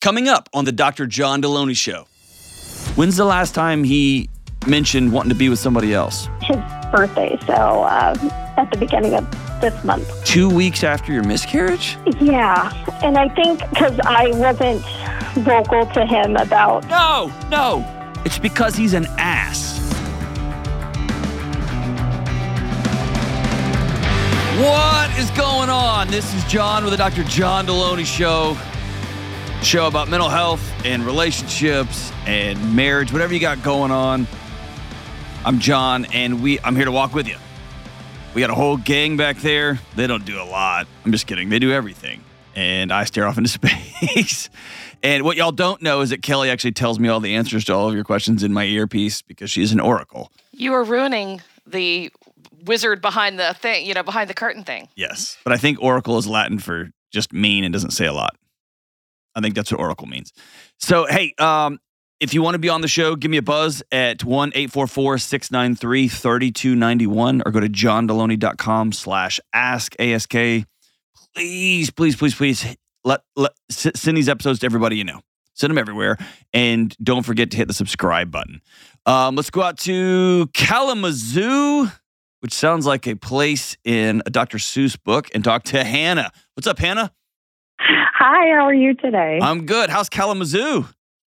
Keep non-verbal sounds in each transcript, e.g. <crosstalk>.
Coming up on the Dr. John Delony Show. When's the last time he mentioned wanting to be with somebody else? His birthday, so um, at the beginning of this month. Two weeks after your miscarriage? Yeah, and I think because I wasn't vocal to him about. No, no. It's because he's an ass. What is going on? This is John with the Dr. John Delony Show. Show about mental health and relationships and marriage, whatever you got going on. I'm John, and we I'm here to walk with you. We got a whole gang back there. They don't do a lot. I'm just kidding. They do everything. And I stare off into <laughs> space. and what y'all don't know is that Kelly actually tells me all the answers to all of your questions in my earpiece because she's an oracle. You are ruining the wizard behind the thing, you know, behind the curtain thing. Yes. But I think oracle is Latin for just mean and doesn't say a lot. I think that's what oracle means. So, hey, um, if you want to be on the show, give me a buzz at 1 844 693 3291 or go to johndelony.com slash ask ASK. Please, please, please, please let, let send these episodes to everybody you know. Send them everywhere. And don't forget to hit the subscribe button. Um, let's go out to Kalamazoo, which sounds like a place in a Dr. Seuss book, and talk to Hannah. What's up, Hannah? Hi, how are you today? I'm good. How's Kalamazoo?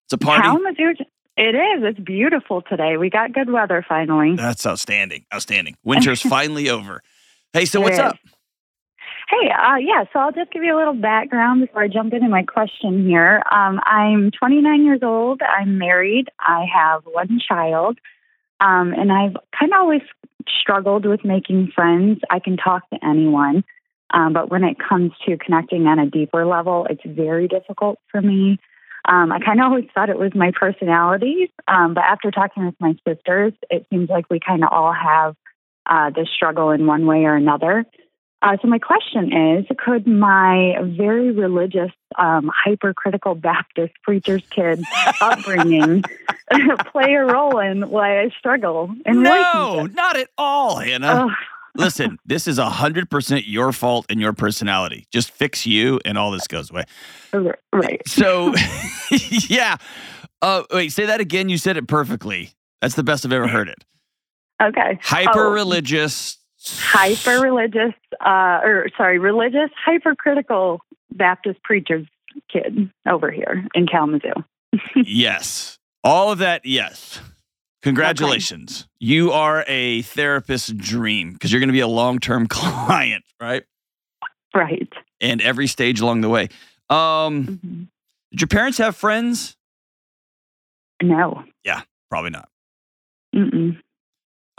It's a party. Kalamazoo. It is. It's beautiful today. We got good weather finally. That's outstanding. Outstanding. Winter's <laughs> finally over. Hey, so It what's is. up? Hey, uh, yeah, so I'll just give you a little background before I jump into my question here. Um, I'm 29 years old. I'm married. I have one child. Um, and I've kind of always struggled with making friends. I can talk to anyone. Um, but when it comes to connecting on a deeper level, it's very difficult for me. Um, I kind of always thought it was my personality. Um, but after talking with my sisters, it seems like we kind of all have uh, this struggle in one way or another. Uh, so my question is, could my very religious, um, hypercritical Baptist preacher's kid <laughs> upbringing <laughs> play a role in why I struggle in No, not at all, Hannah. Ugh. Listen, this is 100% your fault and your personality. Just fix you and all this goes away. Right. So, <laughs> yeah. Uh, wait, say that again. You said it perfectly. That's the best I've ever heard it. Okay. Hyper Oh, religious. hyper religious, uh, or sorry, religious, hypercritical Baptist preacher's kid over here in Kalamazoo. <laughs> yes. All of that, yes. Congratulations. You are a therapist's dream because you're going to be a long term <laughs> client, right? Right. And every stage along the way. Um, Mhm. did your parents have friends? No. Yeah, probably not. Mm-mm.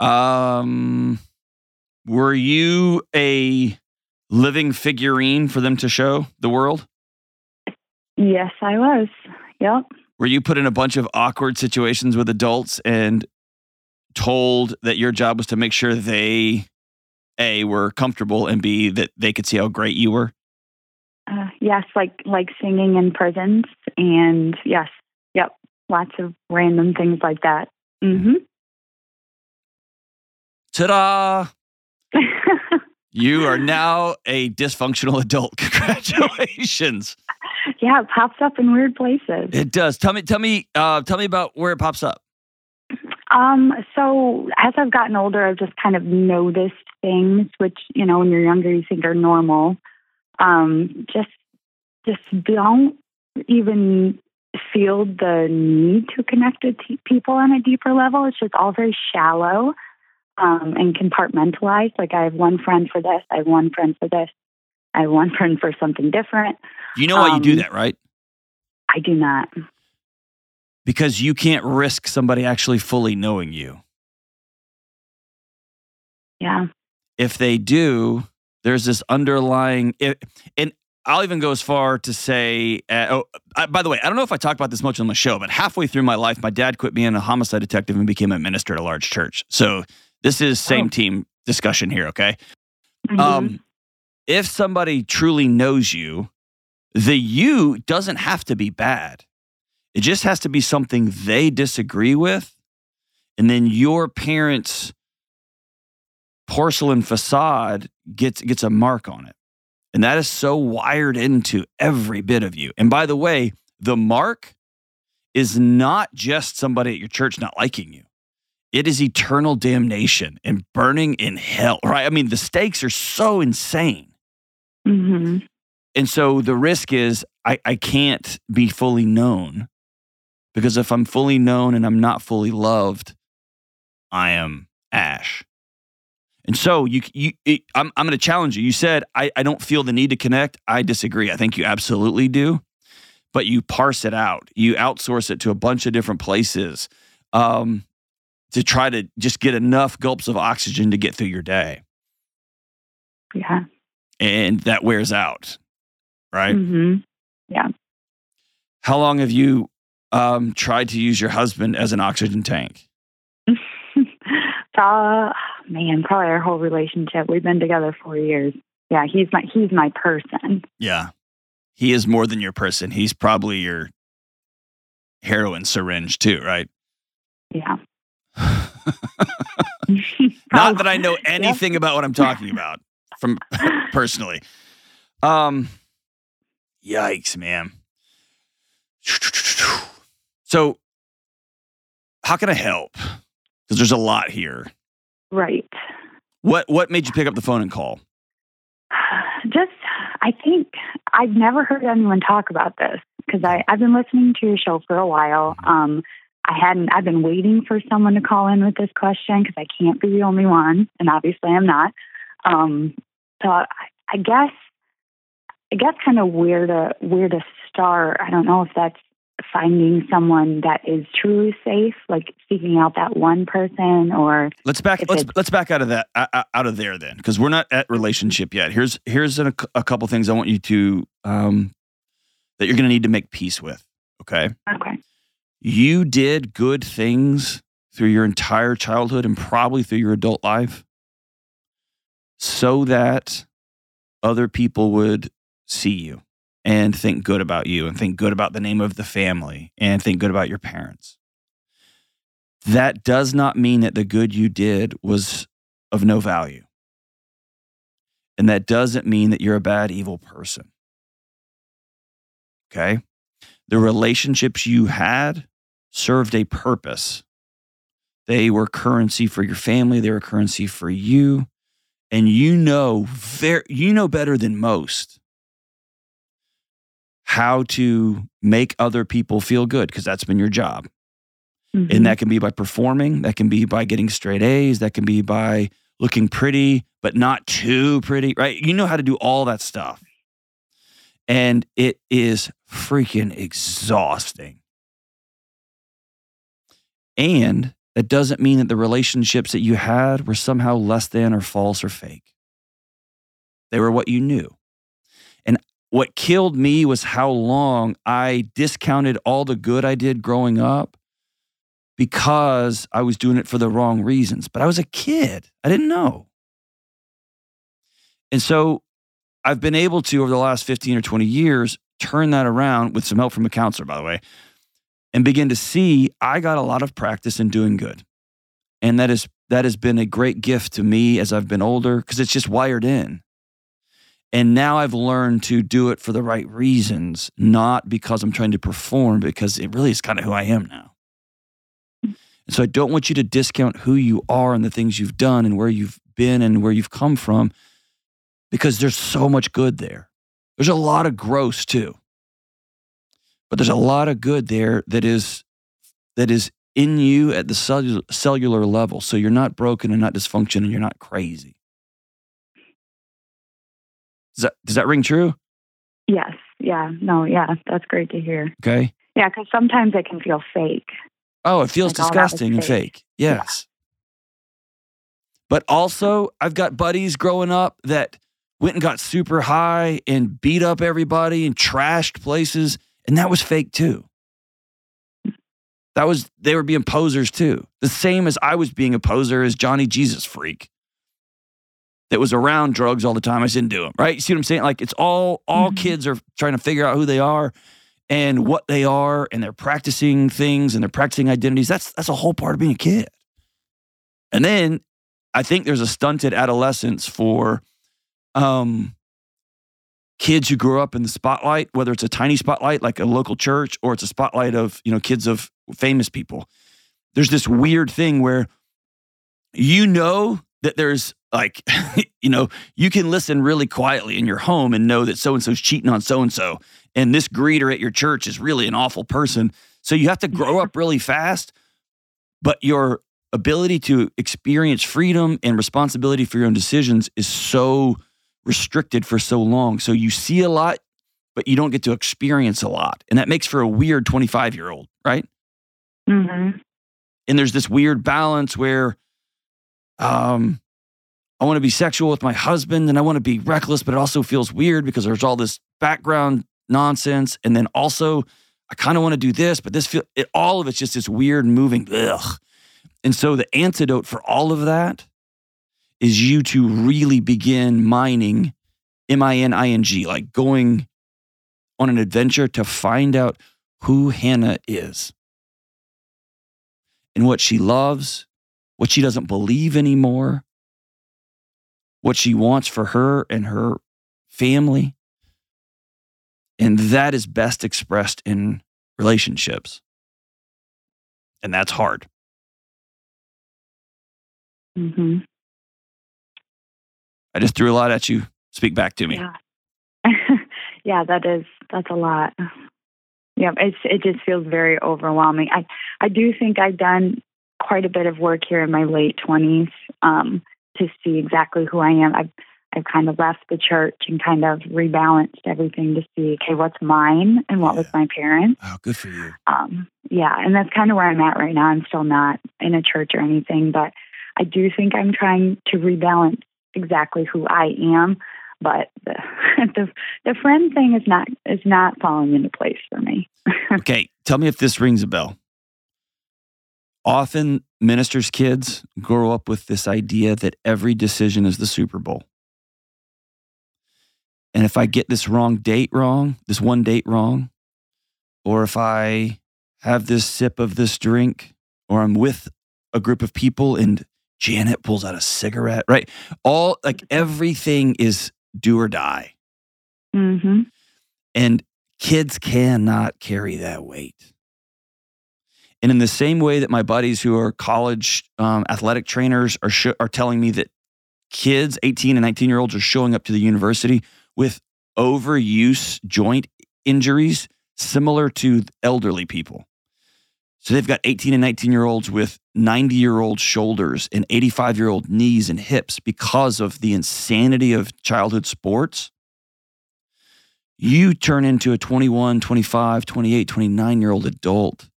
Um, were you a living figurine for them to show the world? Yes, I was. Yep. Were you put in a bunch of awkward situations with adults and told that your job was to make sure they a were comfortable and b that they could see how great you were? Uh, yes, like like singing in prisons, and yes, yep, lots of random things like that. mm-hmm Ta-da! <laughs> You are now a dysfunctional adult. <laughs> Congratulations. Yeah, it pops up in weird places. It does. Tell me, tell me, uh, tell me about where it pops up. Um, so as I've gotten older, I've just kind of noticed things which, you know, when you're younger you think are normal. Um, just just don't even feel the need to connect with t- people on a deeper level. It's just all very shallow um, and compartmentalized. Like I have one friend for this, I have one friend for this, I want friend for something different. You know why you do Um, that, right? I do not. Because you can't risk somebody actually fully knowing you. Yeah. if they do, there's this underlying, it, and I'll even go as far to say, uh, oh, I, by the way, I don't know if I talked about this much on the show, but halfway through my life, my dad quit being a homicide detective and became a minister at a large church. So this is same Oh. team discussion here, okay? Mhm. Um, if somebody truly knows you, the you doesn't have to be bad. It just has to be something they disagree with. And then your parents' porcelain facade gets gets a mark on it. And that is so wired into every bit of you. And by the way, the mark is not just somebody at your church not liking you. It is eternal damnation and burning in hell, right? I mean, the stakes are so insane. Hmm And so the risk is I, I can't be fully known because if I'm fully known and I'm not fully loved, I am ash. And so you, you, it, I'm, I'm going to challenge you. You said I, I don't feel the need to connect. I disagree. I think you absolutely do, but you parse it out. You outsource it to a bunch of different places um, to try to just get enough gulps of oxygen to get through your day, Yeah. And that wears out, right? hmm How long have you um, tried to use your husband as an oxygen tank? <laughs> uh, man, probably our whole relationship. We've been together four years. Yeah, he's my he's my person. Yeah. He is more than your person. He's probably your heroin syringe too, right? Yeah. <laughs> <laughs> Not that I know anything about what I'm talking about from <laughs> personally. Um yikes, man. So how can I help? Because there's a lot here. Right. What what made you pick up the phone and call? <sighs> Just, I think I've never heard anyone talk about this because I've been listening to your show for a while. Um, I hadn't. I've been waiting for someone to call in with this question because I can't be the only one, and obviously I'm not. Um, so I, I guess, I guess, kind of where to where to start. I don't know if that's finding someone that is truly safe, like seeking out that one person, or Let's back let's let's back out of that out of there then because we're not at relationship yet. Here's here's a, a couple things I want you to um that you're going to need to make peace with, okay? okay, You did good things through your entire childhood and probably through your adult life so that other people would see you and think good about you and think good about the name of the family and think good about your parents. That does not mean that the good you did was of no value. And that doesn't mean that you're a bad, evil person. Okay? The relationships you had served a purpose. They were currency for your family, they were currency for you. And you know very you know better than most how to make other people feel good because that's been your job. Mhm. And that can be by performing, that can be by getting straight A's, that can be by looking pretty, but not too pretty, right? You know how to do all that stuff. And it is freaking exhausting. And that doesn't mean that the relationships that you had were somehow less than or false or fake. They were what you knew. And what killed me was how long I discounted all the good I did growing up because I was doing it for the wrong reasons. But I was a kid, I didn't know. And so I've been able to, over the last 15 or 20 years, turn that around with some help from a counselor, by the way, and begin to see I got a lot of practice in doing good. And that is that has been a great gift to me as I've been older because it's just wired in. And now I've learned to do it for the right reasons, not because I'm trying to perform, because it really is kind of who I am now. And so I don't want you to discount who you are and the things you've done and where you've been and where you've come from, because there's so much good there. There's a lot of gross too. But there's a lot of good there that is that is in you at the cellular, cellular level. So you're not broken and not dysfunction and you're not crazy. Does that, does that ring true? yes, yeah, no, yeah, that's great to hear. Okay. Yeah, because sometimes it can feel fake. Oh, it feels Like oh, was disgusting and fake. fake. Yes. But also, I've got buddies growing up that went and got super high and beat up everybody and trashed places, and that was fake too. That was they were being posers too. The same as I was being a poser as Johnny Jesus freak. That was around drugs all the time. I didn't do them. Right? You see what I'm saying? Like it's all all Mhm. kids are trying to figure out who they are and what they are, and they're practicing things and they're practicing identities. That's that's a whole part of being a kid. And then I think there's a stunted adolescence for um, kids who grow up in the spotlight, whether it's a tiny spotlight like a local church or it's a spotlight of, you know, kids of famous people. There's this weird thing where you know that there's like, <laughs> you know, you can listen really quietly in your home and know that so and so's cheating on so and so. And this greeter at your church is really an awful person. So you have to grow up really fast, but your ability to experience freedom and responsibility for your own decisions is so restricted for so long. So you see a lot, but you don't get to experience a lot. And that makes for a weird 25 year old, right? Mm-hmm. And there's this weird balance where um, I want to be sexual with my husband and I want to be reckless, but it also feels weird because there's all this background nonsense. And then also, I kind of want to do this, but this feel it, all of it's just this weird moving. Ugh. And so the antidote for all of that is you to really begin mining, M I N I N G, like going on an adventure to find out who Hannah is and what she loves, what she doesn't believe anymore, what she wants for her and her family. And that is best expressed in relationships. And that's hard. Mm-hmm. I just threw a lot at you. Speak back to me. Yeah. <laughs> yeah, that is that's a lot. Yeah, it's it just feels very overwhelming. I I do think I've done quite a bit of work here in my late twenties um, to see exactly who I am. I've I've kind of left the church and kind of rebalanced everything to see okay what's mine and what was my parents. Oh, good for you. Um, yeah, and that's kind of where I'm at right now. I'm still not in a church or anything, but I do think I'm trying to rebalance exactly who I am. But the <laughs> the, the friend thing is not is not falling into place for me. <laughs> Okay, tell me if this rings a bell. Often ministers' kids grow up with this idea that every decision is the Super Bowl. And if I get this wrong date wrong, this one date wrong, or if I have this sip of this drink, or I'm with a group of people and Janet pulls out a cigarette, right? All like everything is do or die. mm-hmm. And kids cannot carry that weight. And in the same way that my buddies who are college um, athletic trainers are, sh- are telling me that kids, 18 and 19 year olds, are showing up to the university with overuse joint injuries similar to elderly people. So they've got 18 and 19 year olds with 90 year old shoulders and 85 year old knees and hips because of the insanity of childhood sports. You turn into a 21, 25, 28, 29 year old adult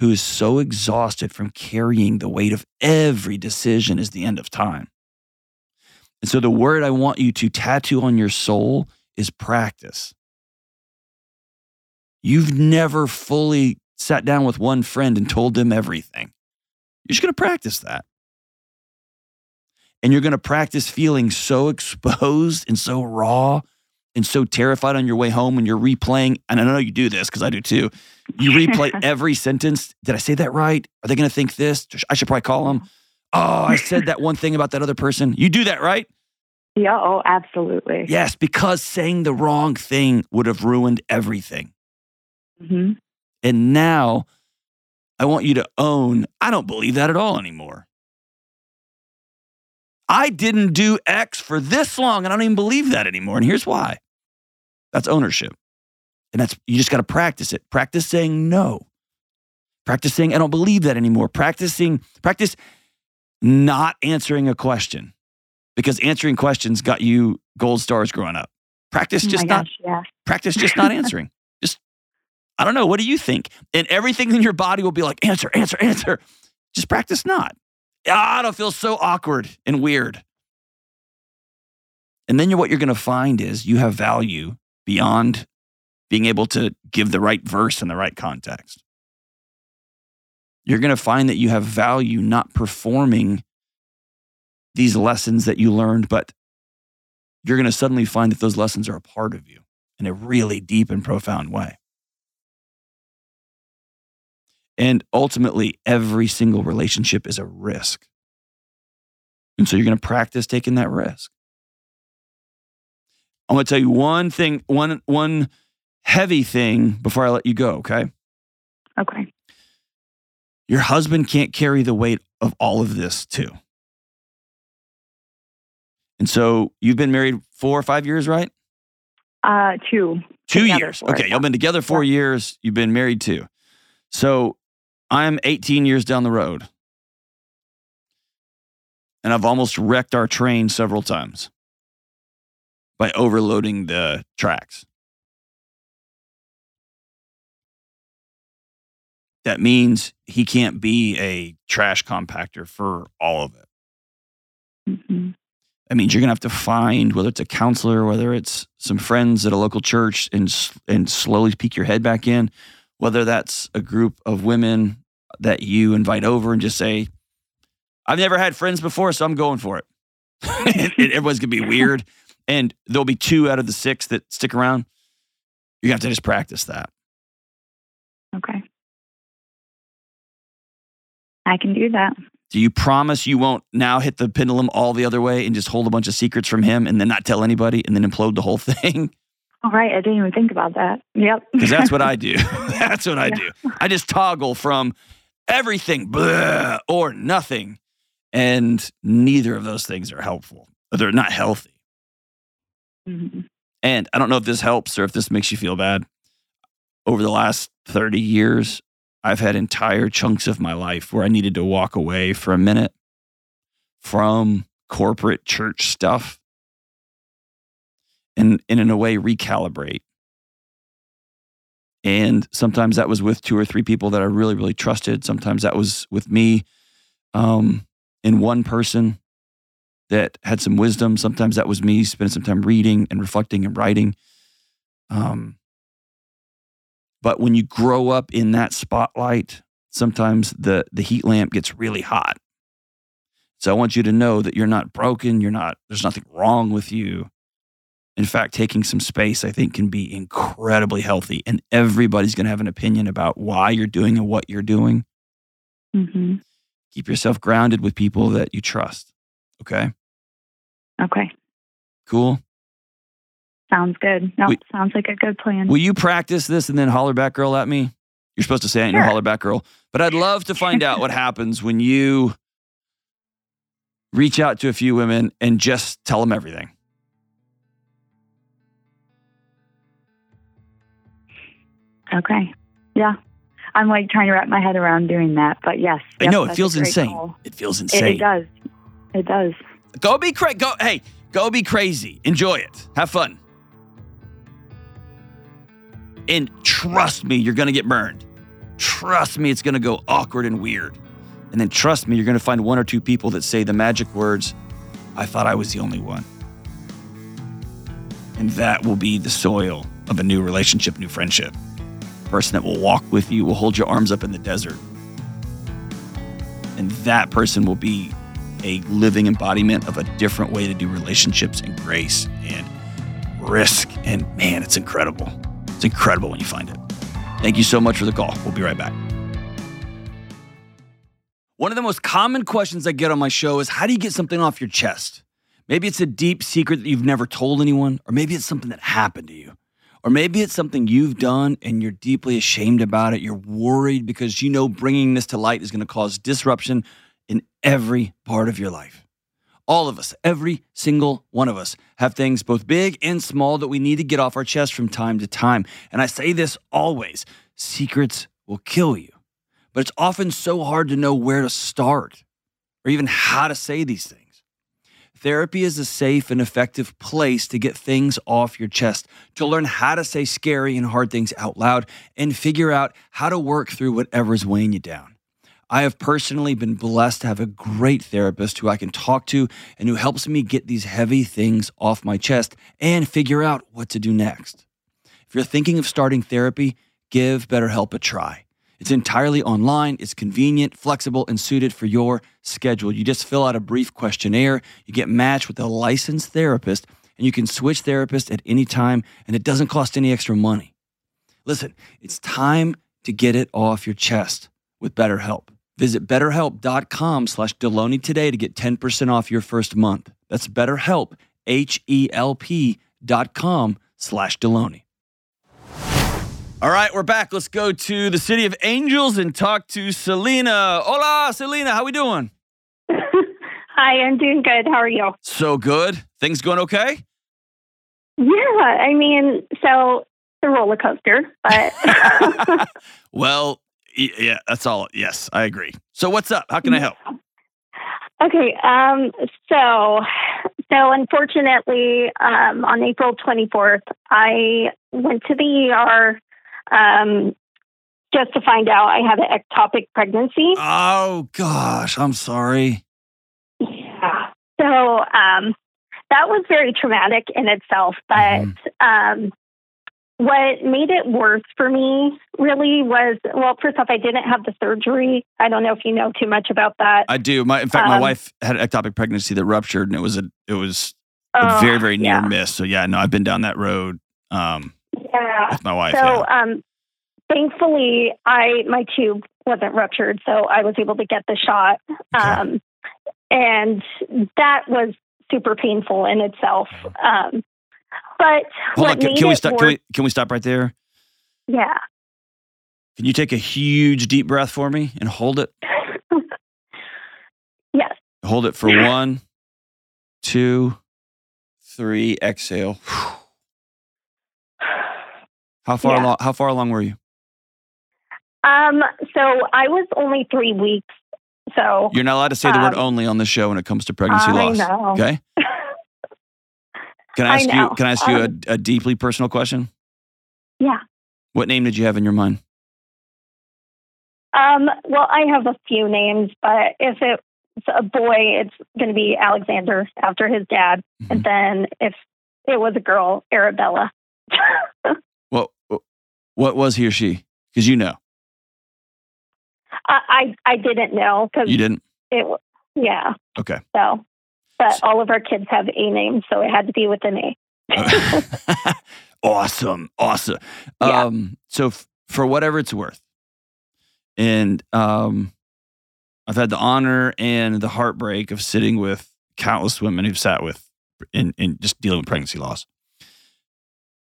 who is so exhausted from carrying the weight of every decision is the end of time. And so the word I want you to tattoo on your soul is practice. You've never fully sat down with one friend and told them everything. You're just going to practice that. And you're going to practice feeling so <laughs> exposed and so raw and so terrified on your way home when you're replaying. And I know you do this because I do too. You replay <laughs> every sentence. Did I say that right? Are they going to think this? I should probably call them. Oh, I said that one thing about that other person. You do that, right? Yeah. Oh, absolutely. Yes, because saying the wrong thing would have ruined everything. hmm And now I want you to own, I don't believe that at all anymore. I didn't do X for this long and I don't even believe that anymore. And here's why that's ownership. And that's, you just got to practice it. Practice saying no. Practice saying, I don't believe that anymore. Practicing, practice not answering a question because answering questions got you gold stars growing up. Practice Oh just my not gosh, yeah. practice just not <laughs> answering. I don't know. What do you think? And everything in your body will be like, answer, answer, answer. Just practice not. Ah, it'll feel so awkward and weird. And then what you're going to find is you have value beyond being able to give the right verse in the right context. You're going to find that you have value not performing these lessons that you learned, but you're going to suddenly find that those lessons are a part of you in a really deep and profound way. And ultimately, every single relationship is a risk. And so you're going to practice taking that risk. I'm going to tell you one thing, one one heavy thing before I let you go, okay? Okay. Your husband can't carry the weight of all of this too. And so you've been married 4 or 5 years, right? Uh, two. 2 Together years. four, Okay, yeah. y'all been together 4 years, you've been married 2. So I'm 18 years down the road. And I've almost wrecked our train several times by overloading the tracks. That means he can't be a trash compactor for all of it. hmm That means you're going to have to find whether it's a counselor, whether it's some friends at a local church, and and slowly peek your head back in. Whether that's a group of women that you invite over and just say, "I've never had friends before, so I'm going for it." <laughs> and, and everyone's gonna be weird, and there'll be two out of the six that stick around. You have to just practice that. Okay. I can do that. Do you promise you won't now hit the pendulum all the other way and just hold a bunch of secrets from him and then not tell anybody and then implode the whole <laughs> thing? All right. I didn't even think about that. Yep. <laughs> because that's what I do. <laughs> <laughs> that's what I Yeah. do. I just toggle from everything blah, or nothing, and neither of those things are helpful. They're not healthy. Mhm. And I don't know if this helps or if this makes you feel bad. Over the last 30 years, I've had entire chunks of my life where I needed to walk away for a minute from corporate church stuff and, and in a way recalibrate. And sometimes that was with two or three people that I really, really trusted. Sometimes that was with me um, and one person that had some wisdom. Sometimes that was me spending some time reading and reflecting and writing. Um, but when you grow up in that spotlight, sometimes the the heat lamp gets really hot. So I want you to know that you're not broken. You're not. There's nothing wrong with you. In fact, taking some space, I think, can be incredibly healthy. And everybody's going to have an opinion about why you're doing and what you're doing. Mhm. Keep yourself grounded with people that you trust. Okay. Okay. Cool. Sounds good. No, We- sounds like a good plan. Will you practice this and then holler back girl at me? You're supposed to say it in your Sure. holler back girl. But I'd love to find out what happens when you reach out to a few women and just tell them everything. Okay. Yeah. I'm like trying to wrap my head around doing that, but yes. I know it feels insane. call. It feels It, insane. it does. It does. Go be crazy. Go hey, go be crazy. Enjoy it. Have fun. And trust me, you're gonna get burned. Trust me, it's gonna go awkward and weird. And then trust me, you're gonna find one or two people that say the magic words, I thought I was the only one. And that will be the soil of a new relationship, new friendship. Person that will walk with you, will hold your arms up in the desert. And that person will be a living embodiment of a different way to do relationships and grace and risk. And man, it's incredible. It's incredible when you find it. Thank you so much for the call. We'll be right back. One of the most common questions I get on my show is how do you get something off your chest? Maybe it's a deep secret that you've never told anyone, or maybe it's something that happened to you. Or maybe it's something you've done and you're deeply ashamed about it. You're worried because you know bringing this to light is going to cause disruption in every part of your life. All of us, every single one of us, have things both big and small that we need to get off our chest from time to time. And I say this always secrets will kill you. But it's often so hard to know where to start or even how to say these things. Therapy is a safe and effective place to get things off your chest, to learn how to say scary and hard things out loud, and figure out how to work through whatever's weighing you down. I have personally been blessed to have a great therapist who I can talk to and who helps me get these heavy things off my chest and figure out what to do next. If you're thinking of starting therapy, give BetterHelp a try. It's entirely online, it's convenient, flexible, and suited for your schedule. You just fill out a brief questionnaire, you get matched with a licensed therapist, and you can switch therapists at any time, and it doesn't cost any extra money. Listen, it's time to get it off your chest with BetterHelp. Visit betterhelp.com slash Delony today to get 10% off your first month. That's BetterHelp, H-E-L-P dot com slash Delony. All right, we're back. Let's go to the City of Angels and talk to Selena. Hola, Selena. How we doing? <laughs> Hi, I'm doing good. How are you? So good. Things going okay? Yeah, I mean, so the roller coaster, but <laughs> <laughs> well, yeah, that's all. Yes, I agree. So what's up? How can I help? okay. Um, so so unfortunately, um, on April 24th, I went to the ER um, just to find out I had an ectopic pregnancy. Oh gosh, I'm sorry. Yeah. So um, that was very traumatic in itself. But Mhm. um, what made it worse for me really was well, first off, I didn't have the surgery. I don't know if you know too much about that. I do. My in fact, my Um, wife had an ectopic pregnancy that ruptured, and it was a it was a Oh, very very near yeah. miss. So yeah, no, I've been down that road um, Yeah. my wife. So yeah. um, thankfully, I my tube wasn't ruptured, so I was able to get the shot. Okay. Um, and that was super painful in itself. Um, but Hold on, can, can we stop? Can we can we stop right there? yeah. Can you take a huge deep breath for me and hold it? <laughs> yes. Hold it for one, two, three. Exhale. How far Yeah. along? How far along were you? Um, so I was only three weeks. So You're not allowed to say the word Um, "only" on the show when it comes to pregnancy I loss. know. Okay. Can I <laughs> I ask you? Can I ask you Um, a, a deeply personal question? Yeah. What name did you have in your mind? Um, well, I have a few names, but if it's a boy, it's going to be Alexander after his dad, Mhm. and then if it was a girl, Arabella. <laughs> What was he or she? Because you know I, I I didn't know because you didn't. it yeah. Okay. So, but all of our kids have a name, so it had to be with an A. <laughs> awesome, awesome. Yeah. Um, so f- for whatever it's worth, and um, I've had the honor and the heartbreak of sitting with countless women who've sat with in in just dealing with pregnancy loss.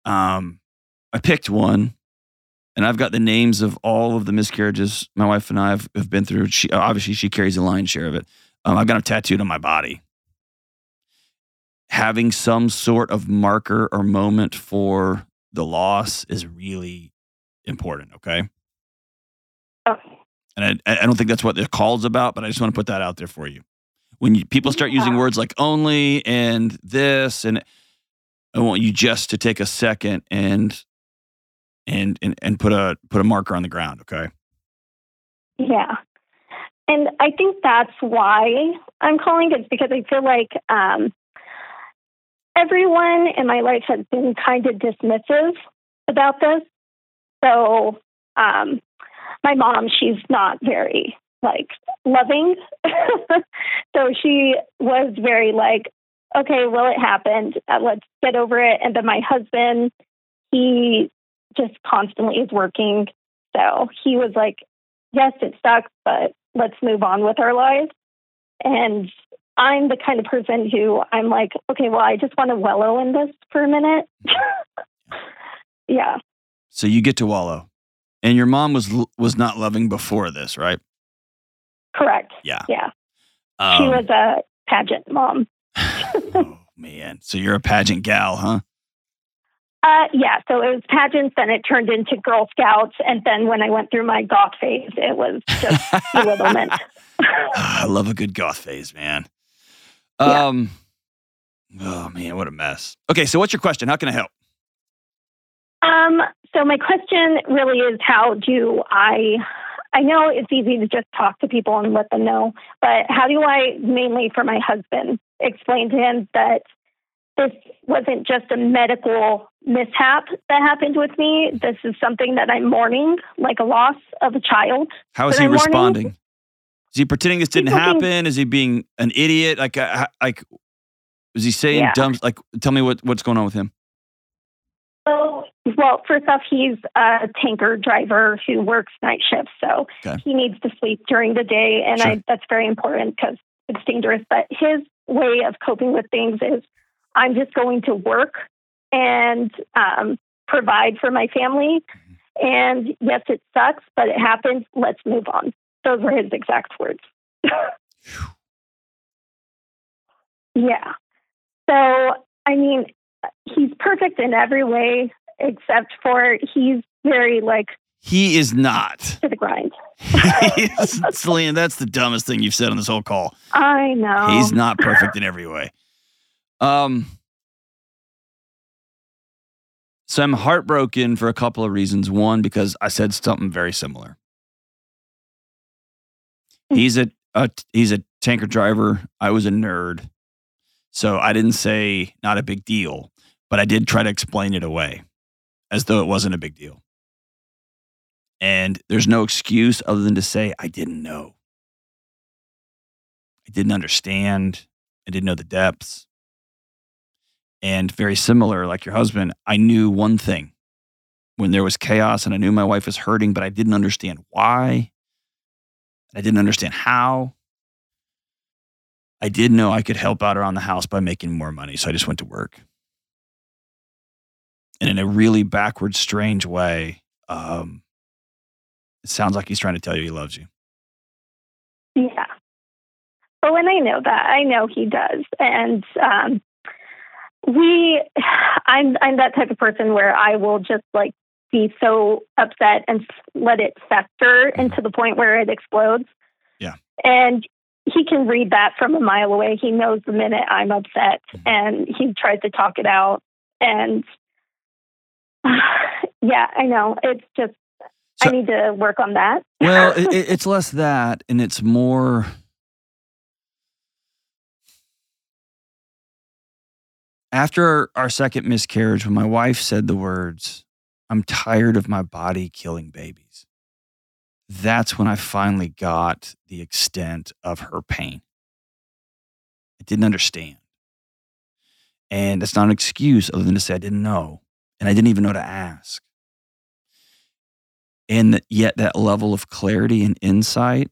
Um, I picked one, and I've got the names of all of the miscarriages my wife and I have, have been through. She obviously she carries the lion's share of it. Um, I've got them tattooed on my body. Having some sort of marker or moment for the loss is really important. Okay, Okay. and I, I don't think that's what the call's about, but I just want to put that out there for you. When you, people start using words like only and this, and I want you just to take a second and and and, and put a put a marker on the ground. Okay. Yeah. And I think that's why I'm calling it because I feel like um, everyone in my life has been kind of dismissive about this. So, um, my mom, she's not very like loving. <laughs> so she was very like, okay, well, it happened. Uh, let's get over it. And then my husband, he just constantly is working. So he was like, yes, it sucks, but let's move on with our lives. And I'm the kind of person who I'm like, okay, well, I just want to wallow in this for a minute. <laughs> yeah, So you get to wallow, and your mom was was not loving before this, right? correct. Yeah. Yeah. Um, she was a pageant mom. <sighs> oh man, so you're a pageant gal, huh? Uh, yeah, so it was pageants, then it turned into Girl Scouts. And then when I went through my goth phase, it was just belittlement. <laughs> <laughs> I love a good goth phase, man. Yeah. Um, oh man, what a mess. Okay, so what's your question? How can I help? Um, so my question really is how do I I know it's easy to just talk to people and let them know, but how do I mainly for my husband explain to him that this wasn't just a medical mishap that happened with me. This is something that I'm mourning, like a loss of a child. How is he I'm mourning- responding? Is he pretending this didn't happen? Is he being an idiot? Like, uh, like, is he saying Yeah. dumb? Like, tell me what what's going on with him. So, well, first off, he's a tanker driver who works night shifts, so Okay. he needs to sleep during the day, and Sure. I, that's very important because it's dangerous. But his way of coping with things is, I'm just going to work and um, provide for my family. And yes, it sucks, but it happens. Let's move on. Those were his exact words. yeah. So, I mean, he's perfect in every way except for he's very like He is not. to the grind. Celine, that's the dumbest thing you've said on this whole call. I know. He's not perfect in every way. Um, so I'm heartbroken for a couple of reasons. One, because I said something very similar. Mm. He's a, a he's a tanker driver. I was a nerd, so I didn't say not a big deal, but I did try to explain it away as though it wasn't a big deal. And there's no excuse other than to say I didn't know. I didn't understand. I didn't know the depths. And very similar, like your husband, I knew one thing when there was chaos and I knew my wife was hurting, but I didn't understand why. I didn't understand how. I did know I could help out around the house by making more money. So I just went to work. And in a really backward, strange way, um, it sounds like he's trying to tell you he loves you. Yeah. Oh, and I know that, I know he does. And um, we, <sighs> I'm, I'm that type of person where I will just like be so upset and let it fester mm-hmm. into the point where it explodes. Yeah. And he can read that from a mile away. He knows the minute I'm upset mm-hmm. and he tries to talk it out. And <sighs> yeah, I know. It's just, So- I need to work on that. well, it- <laughs> it's less that, and it's more. After our second miscarriage, when my wife said the words, I'm tired of my body killing babies, that's when I finally got the extent of her pain. I didn't understand. And that's not an excuse other than to say I didn't know. And I didn't even know to ask. And yet that level of clarity and insight,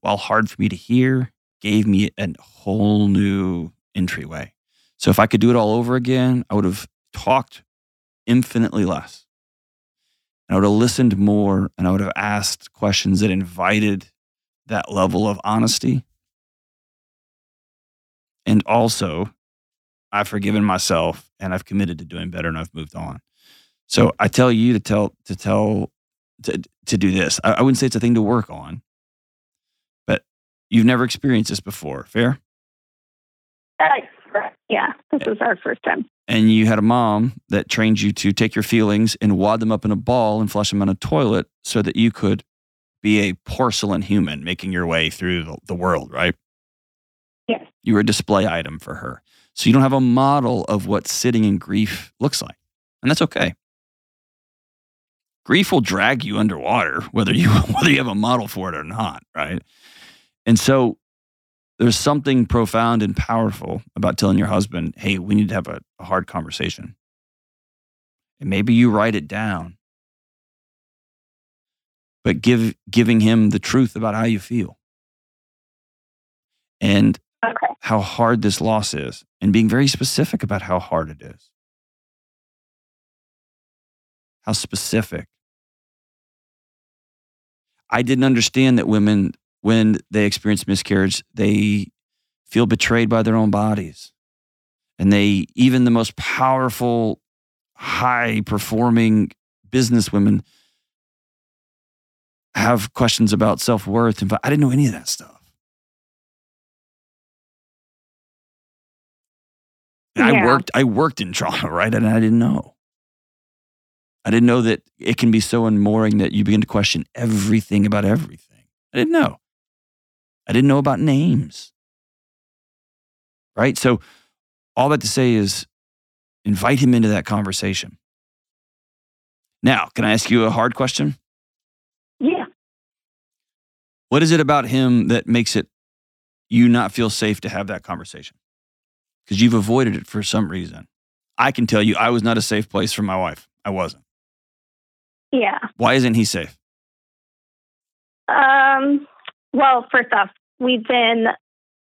while hard for me to hear, gave me a whole new entryway. So if I could do it all over again, I would have talked infinitely less. And I would have listened more and I would have asked questions that invited that level of honesty. And also, I've forgiven myself and I've committed to doing better and I've moved on. So I tell you to tell to tell to to do this. I, I wouldn't say it's a thing to work on, but you've never experienced this before. Fair? Yeah, this is our first time. and you had a mom that trained you to take your feelings and wad them up in a ball and flush them in a toilet so that you could be a porcelain human making your way through the, the world, right? Yes. You were a display item for her. So you don't have a model of what sitting in grief looks like. And that's okay. Grief will drag you underwater whether you <laughs> whether you have a model for it or not, right? And so there's something profound and powerful about telling your husband, hey, we need to have a, a hard conversation. And maybe you write it down, but give giving him the truth about how you feel and Okay. how hard this loss is, and being very specific about how hard it is. How specific. I didn't understand that women, when they experience miscarriage, they feel betrayed by their own bodies. And they, even the most powerful, high performing business women, have questions about self worth. And I didn't know any of that stuff. And I worked, I worked in trauma, <laughs> right? And I didn't know. I didn't know that it can be so unmooring that you begin to question everything about everything. I didn't know. I didn't know about names. Right? So, all that to say is invite him into that conversation. Now, can I ask you a hard question? Yeah. What is it about him that makes it you not feel safe to have that conversation? Because you've avoided it for some reason. I can tell you, I was not a safe place for my wife. I wasn't. Yeah. Why isn't he safe? Um, well, first off, we've been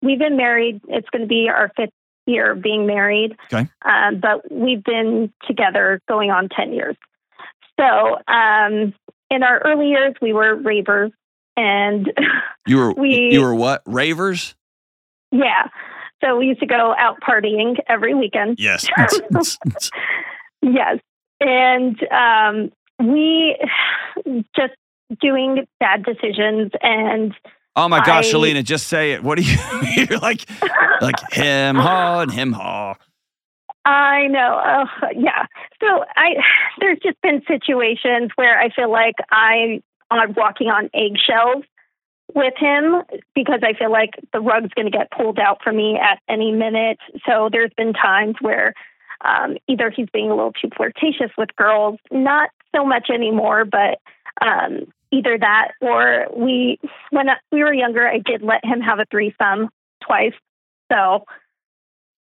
we've been married. It's going to be our fifth year being married. Okay. Um, but we've been together going on 10 years. So um, in our early years, we were ravers. And <laughs> You were We- you were what? Ravers? yeah, so we used to go out partying every weekend. Yes. <laughs> <laughs> Yes. And um, we <sighs> just doing bad decisions and oh my gosh, I- Shalina, just say it. What do you <laughs> you're like like <laughs> him haw and him haw. I know. Uh, yeah. So I <sighs> there's just been situations where I feel like I I'm walking on eggshells with him because I feel like the rug's going to get pulled out from me at any minute. So there's been times where um, either he's being a little too flirtatious with girls, not so much anymore, but um, either that or we when we were younger, I did let him have a threesome twice. So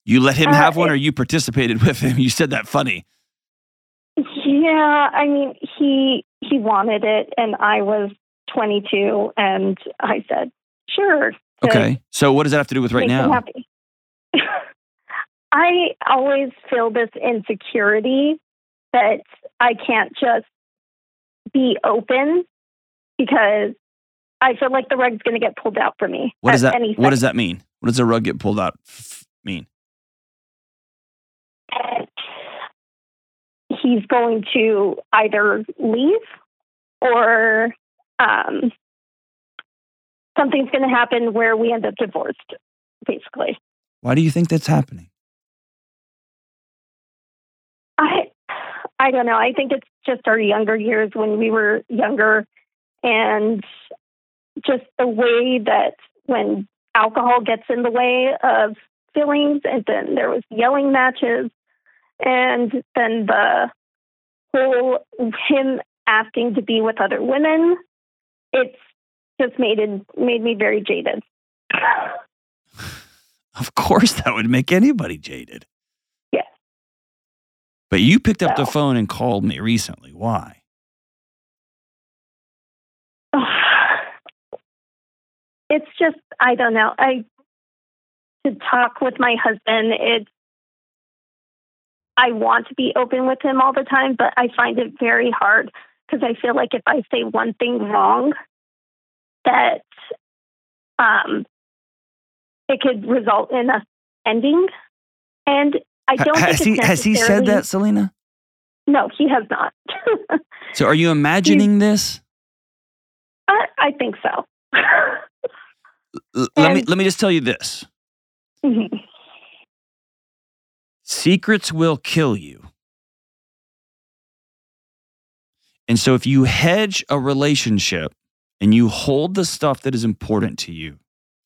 You let him Uh, have one it- or you participated with him? <laughs> You said that funny. Yeah, I mean, he he wanted it, and I was 22, and I said, "Sure." Okay. So what does that have to do with right now? happy. <laughs> I always feel this insecurity that I can't just be open because I feel like the rug's going to get pulled out for me. What does that what does that mean? What does a rug get pulled out f- mean? he's going to either leave or um, something's going to happen where we end up divorced, basically. Why do you think that's happening? I I don't know. I think it's just our younger years when we were younger and just the way that when alcohol gets in the way of feelings and then there was yelling matches and then the whole him asking to be with other women it's just made it made me very jaded <laughs> Of course that would make anybody jaded. Yes. But you picked up the phone and called me recently. Why? It's just I don't know. I to talk with my husband, it's I want to be open with him all the time, but I find it very hard because I feel like if I say one thing wrong, that um, it could result in a ending. And I don't has think he has he said that, Selena? No, he has not. So are you <laughs> imagining this? I, I think so. <laughs> L- let me let me just tell you this. Secrets will kill you. And so if you hedge a relationship and you hold the stuff that is important to you,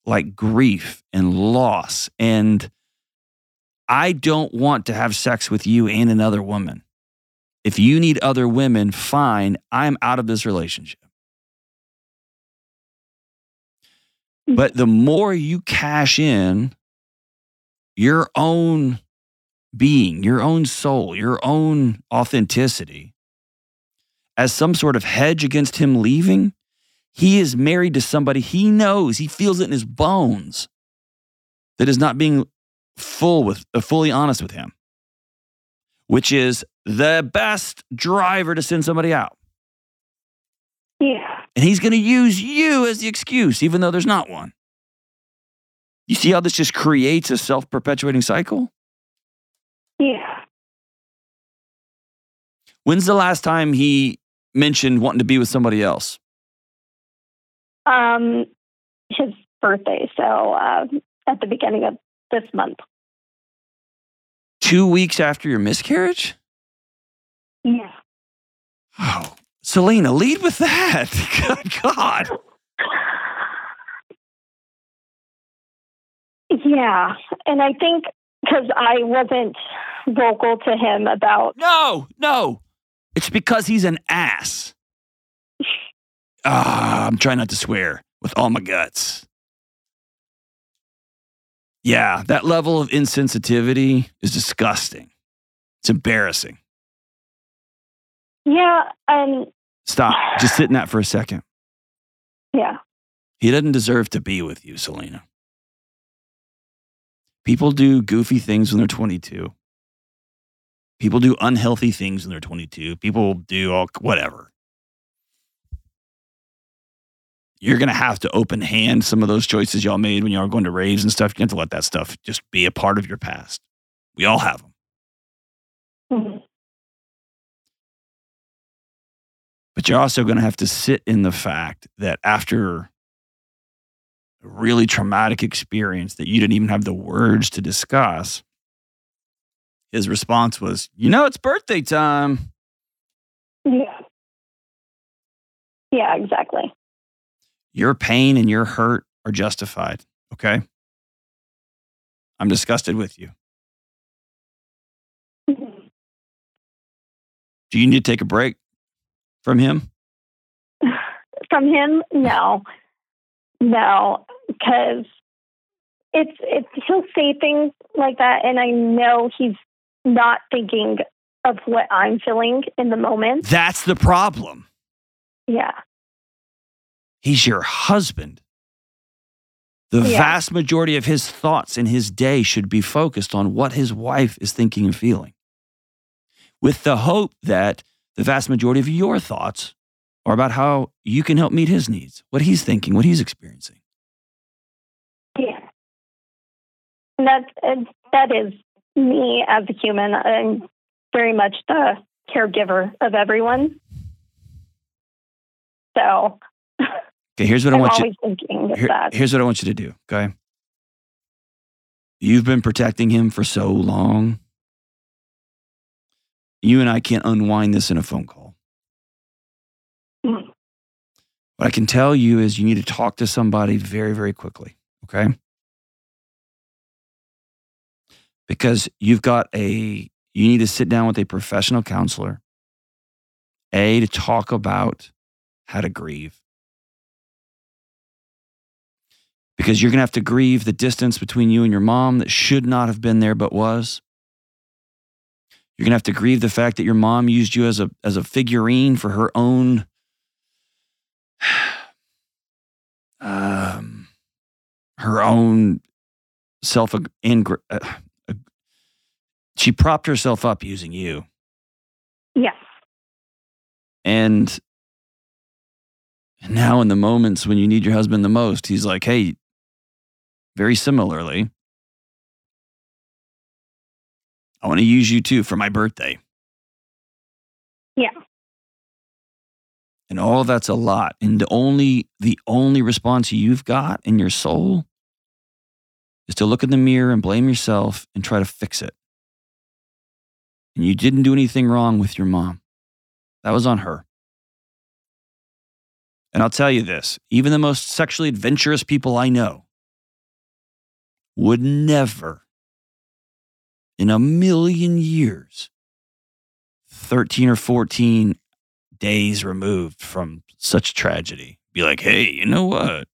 like grief and loss, and I don't want to have sex with you and another woman. If you need other women, fine, I'm out of this relationship. But the more you cash in your own being, your own soul, your own authenticity as some sort of hedge against him leaving, he is married to somebody he knows, he feels it in his bones that is not being full with uh, fully honest with him, which is the best driver to send somebody out. yeah. And he's going to use you as the excuse, even though there's not one. You see how this just creates a self perpetuating cycle? Yeah. When's the last time he mentioned wanting to be with somebody else? Um, his birthday. So uh, at the beginning of this month. Two weeks after your miscarriage? Yeah. Oh, Selena, lead with that. <laughs> Good God. Yeah. And I think because I wasn't vocal to him about, No, no. It's because he's an ass. Ah, I'm trying not to swear with all my guts. Yeah, that level of insensitivity is disgusting. It's embarrassing. yeah. And Stop. Just sit in that for a second. yeah. He doesn't deserve to be with you, Selena. People do goofy things when they're 22. People do unhealthy things when they're 22. People do all whatever. You're going to have to open hand some of those choices y'all made when y'all were going to raves and stuff. You have to let that stuff just be a part of your past. We all have them. Mhm. But you're also going to have to sit in the fact that after a really traumatic experience that you didn't even have the words to discuss, his response was, You know, it's birthday time. Yeah. Yeah, exactly. Your pain and your hurt are justified. Okay. I'm disgusted with you. Mhm. Do you need to take a break from him? From him, no, no, because it's it's he'll say things like that, and I know he's not thinking of what I'm feeling in the moment. That's the problem. Yeah, He's your husband. The Yeah. vast majority of his thoughts in his day should be focused on what his wife is thinking and feeling, with the hope that the vast majority of your thoughts are about how you can help meet his needs, what he's thinking, what he's experiencing. yeah. That, that is me as a human. I'm very much the caregiver of everyone. So Okay, here's what I want you. always thinking Here- that. here's what I want you to do, okay? You've been protecting him for so long. You and I can't unwind this in a phone call. Mhm. What I can tell you is you need to talk to somebody very, very quickly, okay? Because you've got a, you need to sit down with a professional counselor, A, to talk about how to grieve. because you're going to have to grieve the distance between you and your mom that should not have been there but was. You're going to have to grieve the fact that your mom used you as a as a figurine for her own <sighs> um her own self ingr- uh, uh, she propped herself up using you Yes. and now in the moments when you need your husband the most he's like hey very similarly i want to use you too for my birthday. Yeah. and all that's a lot. And the only the only response you've got in your soul is to look in the mirror and blame yourself and try to fix it. And you didn't do anything wrong with your mom. That was on her. And I'll tell you this even the most sexually adventurous people I know would never, in a million years, 13 or 14 days removed from such tragedy, be like, hey, you know what?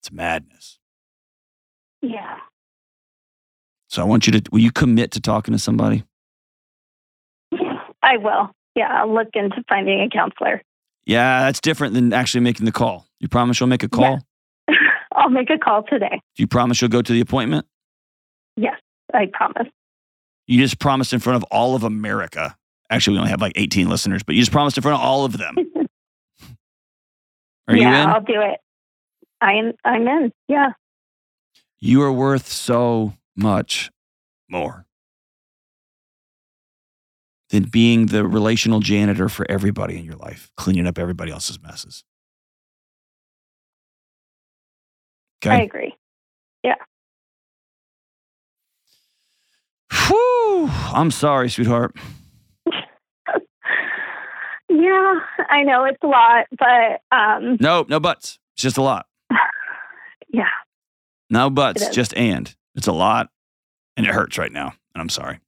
It's madness. Yeah. So I want you to, will you commit to talking to somebody? I will. Yeah, I'll look into finding a counselor. Yeah, that's different than actually making the call. You promise you'll make a call? I'll make a call today. Do you promise you'll go to the appointment? Yes, I promise. You just promised in front of all of America. Actually, we only have like 18 listeners, but you just promised in front of all of them. <laughs> Are yeah, you in? I'll do it. I'm I'm in. Yeah. You are worth so much more than being the relational janitor for everybody in your life, cleaning up everybody else's messes. I Okay. agree. Whew. I'm sorry, sweetheart. <laughs> Yeah, I know it's a lot, but um No, no buts. It's just a lot. <laughs> yeah. No buts, just and. It's a lot and it hurts right now. And I'm sorry.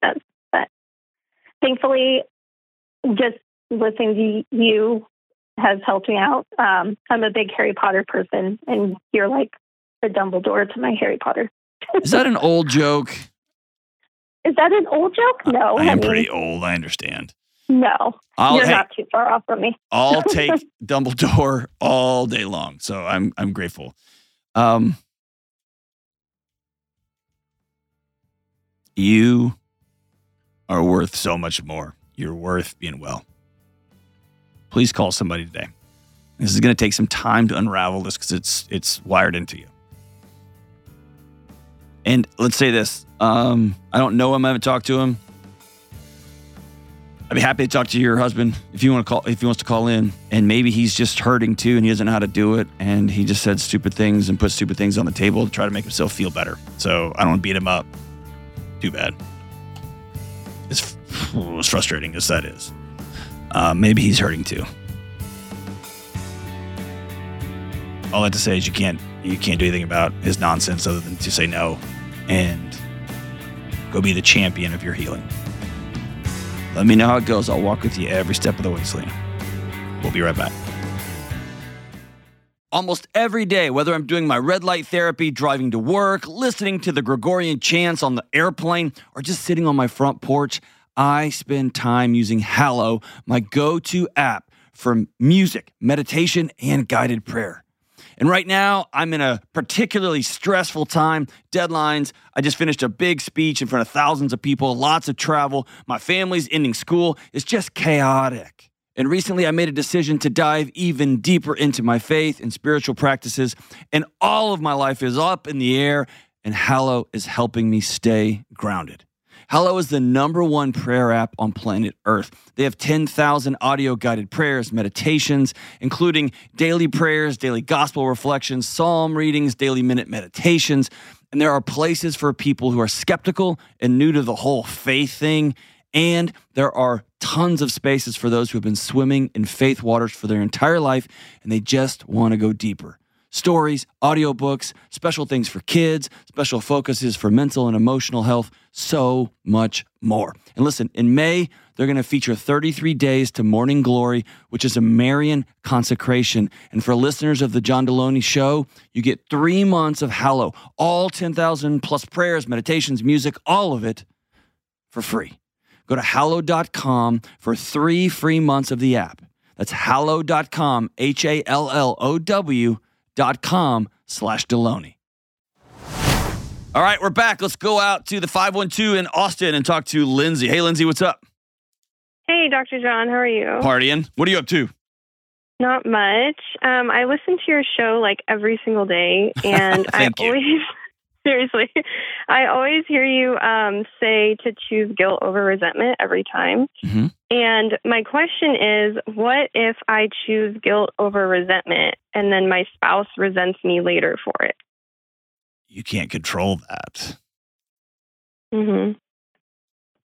But Thankfully just listening to you has helped me out. Um I'm a big Harry Potter person and you're like the Dumbledore to my Harry Potter. Is that an old joke? Is that an old joke? No. I am mean, pretty old. I understand. No. I'll, you're hey, not too far off from me. I'll <laughs> take Dumbledore all day long. So I'm I'm grateful. Um, you are worth so much more. You're worth being well. Please call somebody today. This is going to take some time to unravel this because it's it's wired into you. And let's say this: um, I don't know him. I haven't talked to him. I'd be happy to talk to your husband if you want to call if he wants to call in. And maybe he's just hurting too, and he doesn't know how to do it, and he just said stupid things and put stupid things on the table to try to make himself feel better. So I don't want to beat him up. Too bad. As, as frustrating as that is, uh, maybe he's hurting too. All I have to say is you can't you can't do anything about his nonsense other than to say no and go be the champion of your healing. Let me know how it goes. I'll walk with you every step of the way, Selena. We'll be right back. Almost every day, whether I'm doing my red light therapy, driving to work, listening to the Gregorian chants on the airplane, or just sitting on my front porch, I spend time using Hallow, my go to app for music, meditation, and guided prayer. And right now, I'm in a particularly stressful time. Deadlines. I just finished a big speech in front of thousands of people, lots of travel. My family's ending school. It's just chaotic. And recently, I made a decision to dive even deeper into my faith and spiritual practices. And all of my life is up in the air, and Hallow is helping me stay grounded. Hallow is the number one prayer app on planet Earth. They have 10,000 audio guided prayers, meditations, including daily prayers, daily gospel reflections, psalm readings, daily minute meditations. And there are places for people who are skeptical and new to the whole faith thing. And there are tons of spaces for those who have been swimming in faith waters for their entire life and they just want to go deeper stories, audiobooks, special things for kids, special focuses for mental and emotional health, so much more. And listen, in May, they're going to feature 33 days to morning glory, which is a Marian consecration. And for listeners of the John Delony show, you get three months of Hallow, all 10,000 plus prayers, meditations, music, all of it for free. Go to hallow.com for three free months of the app. That's hallow.com, H A L L O W com slash Delony. All right, we're back. Let's go out to the 512 in Austin and talk to Lindsay. Hey, Lindsay, what's up? Hey, Dr. John, how are you? Partying. What are you up to? Not much. Um, I listen to your show like every single day, and <laughs> I always, seriously, <laughs> I always hear you um, say to choose guilt over resentment every time. Mhm. And my question is, what if I choose guilt over resentment, and then my spouse resents me later for it? You can't control that. hmm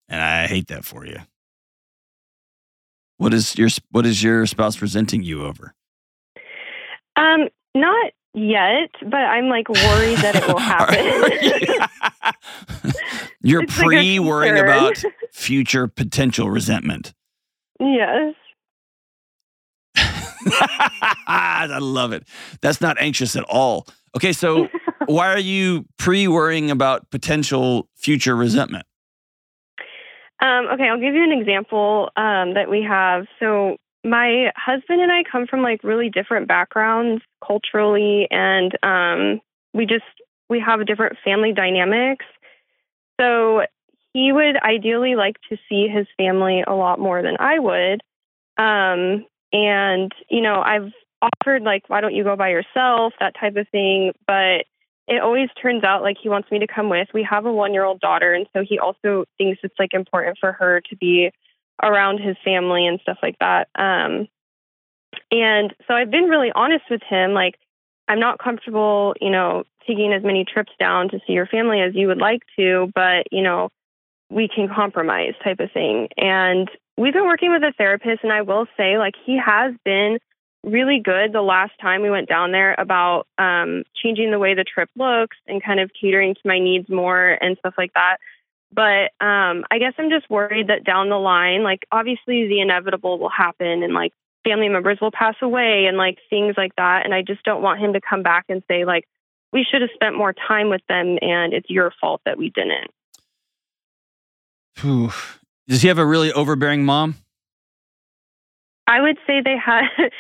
And I hate that for you. What is your what is your spouse resenting you over? Um, not yet, but I'm like worried that it will <laughs> happen. <laughs> <laughs> You're It's like pre worrying about future potential resentment. yes. I love it. That's not anxious at all. Okay, so why are you pre worrying about potential future resentment? Um, okay, I'll give you an example um, that we have. So, my husband and I come from like really different backgrounds culturally, and um, we just we have different family dynamics. So, he would ideally like to see his family a lot more than I would. Um, and you know, I've offered like, why don't you go by yourself, that type of thing, but it always turns out like he wants me to come with. We have a one year old daughter, and so he also thinks it's like important for her to be around his family and stuff like that. Um, and so I've been really honest with him. Like, I'm not comfortable, you know, taking as many trips down to see your family as you would like to, but, you know, we can compromise type of thing. And we've been working with a therapist, and I will say, like, he has been really good the last time we went down there about um, changing the way the trip looks and kind of catering to my needs more and stuff like that. But um, I guess I'm just worried that down the line, like obviously the inevitable will happen and like family members will pass away and like things like that. And I just don't want him to come back and say, like, we should have spent more time with them and it's your fault that we didn't. Phew. Does he have a really overbearing mom? I would say they had <laughs>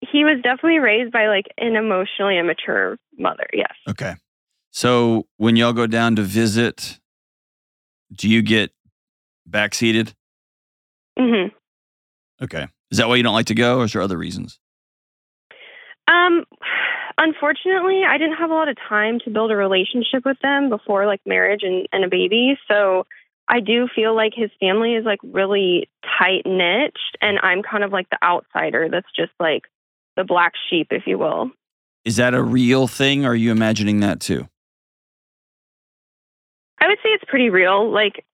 he was definitely raised by like an emotionally immature mother. Yes. Okay. So when y'all go down to visit, do you get backseated? Mm-hmm. Okay. Is that why you don't like to go, or is there other reasons? Um, unfortunately, I didn't have a lot of time to build a relationship with them before like marriage and, and a baby. So I do feel like his family is like really tight knit, and I'm kind of like the outsider that's just like the black sheep, if you will. Is that a real thing, or are you imagining that too? I would say it's pretty real. Like,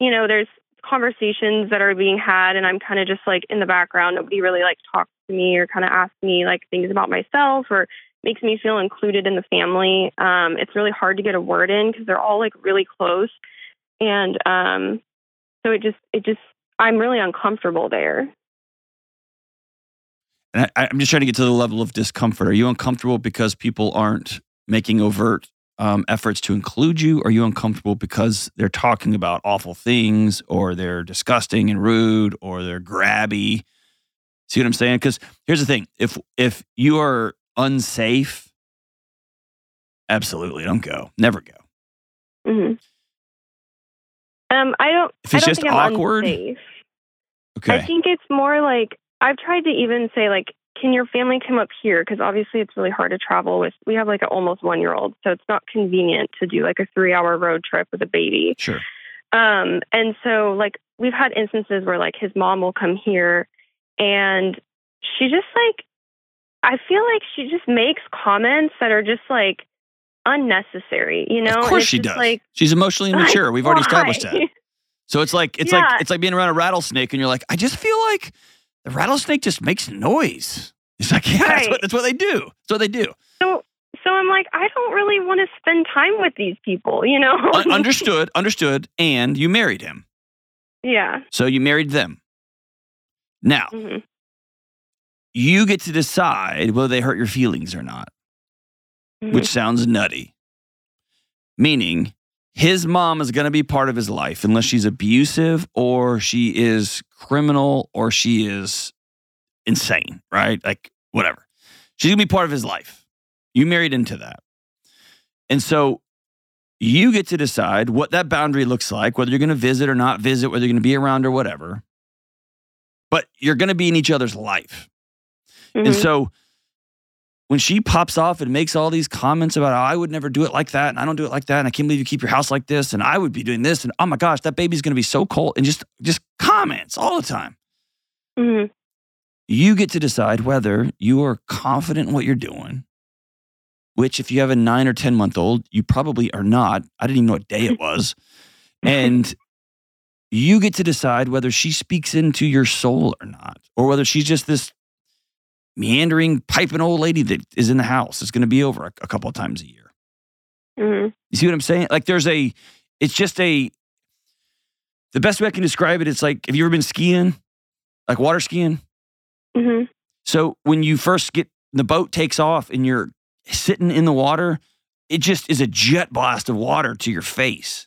you know, there's conversations that are being had, and I'm kind of just like in the background. Nobody really like talks to me or kind of asks me like things about myself or makes me feel included in the family. Um, it's really hard to get a word in because they're all like really close, and um, so it just it just I'm really uncomfortable there. And I, I'm just trying to get to the level of discomfort. Are you uncomfortable because people aren't making overt um, efforts to include you? Are you uncomfortable because they're talking about awful things, or they're disgusting and rude, or they're grabby? See what I'm saying? Because here's the thing: if if you are unsafe, absolutely don't go. Never go. hmm Um, I don't. If I it's don't just think I'm awkward, okay. I think it's more like I've tried to even say like, can your family come up here? Because obviously it's really hard to travel with. We have like an almost one year old, so it's not convenient to do like a three hour road trip with a baby. sure. Um, and so like we've had instances where like his mom will come here, and she just like, I feel like she just makes comments that are just like unnecessary. You know, of course she does. Like She's emotionally <laughs> immature. We've already established that. So it's like it's like it's like being around a rattlesnake, and you're like, I just feel like the rattlesnake just makes noise. It's like, <laughs> yeah, that's, what, that's what they do. That's what they do. So so I'm like, I don't really want to spend time with these people, you know? <laughs> Understood, understood. And you married him, yeah. so you married them. Now hmm you get to decide whether they hurt your feelings or not, Mm-hmm. which sounds nutty. Meaning, his mom is going to be part of his life unless she's abusive or she is criminal or she is insane, right? Like, whatever. She's going to be part of his life. You married into that. And so you get to decide what that boundary looks like, whether you're going to visit or not visit, whether you're going to be around or whatever. But you're going to be in each other's life. And Mhm. so when she pops off and makes all these comments about how I would never do it like that and I don't do it like that and I can't believe you keep your house like this and I would be doing this and oh my gosh that baby's going to be so cold and just just comments all the time. Mhm. You get to decide whether you are confident in what you're doing, which if you have a 9 or 10 month old, you probably are not. I didn't even know what day it <laughs> was. and you get to decide whether she speaks into your soul or not or whether she's just this meandering, piping old lady that is in the house. It's going to be over a, a couple of times a year. Mhm. You see what I'm saying? Like there's a, it's just a, the best way I can describe it, it's like, have you ever been skiing? Like water skiing? Mhm. So when you first get, the boat takes off and you're sitting in the water, it just is a jet blast of water to your face.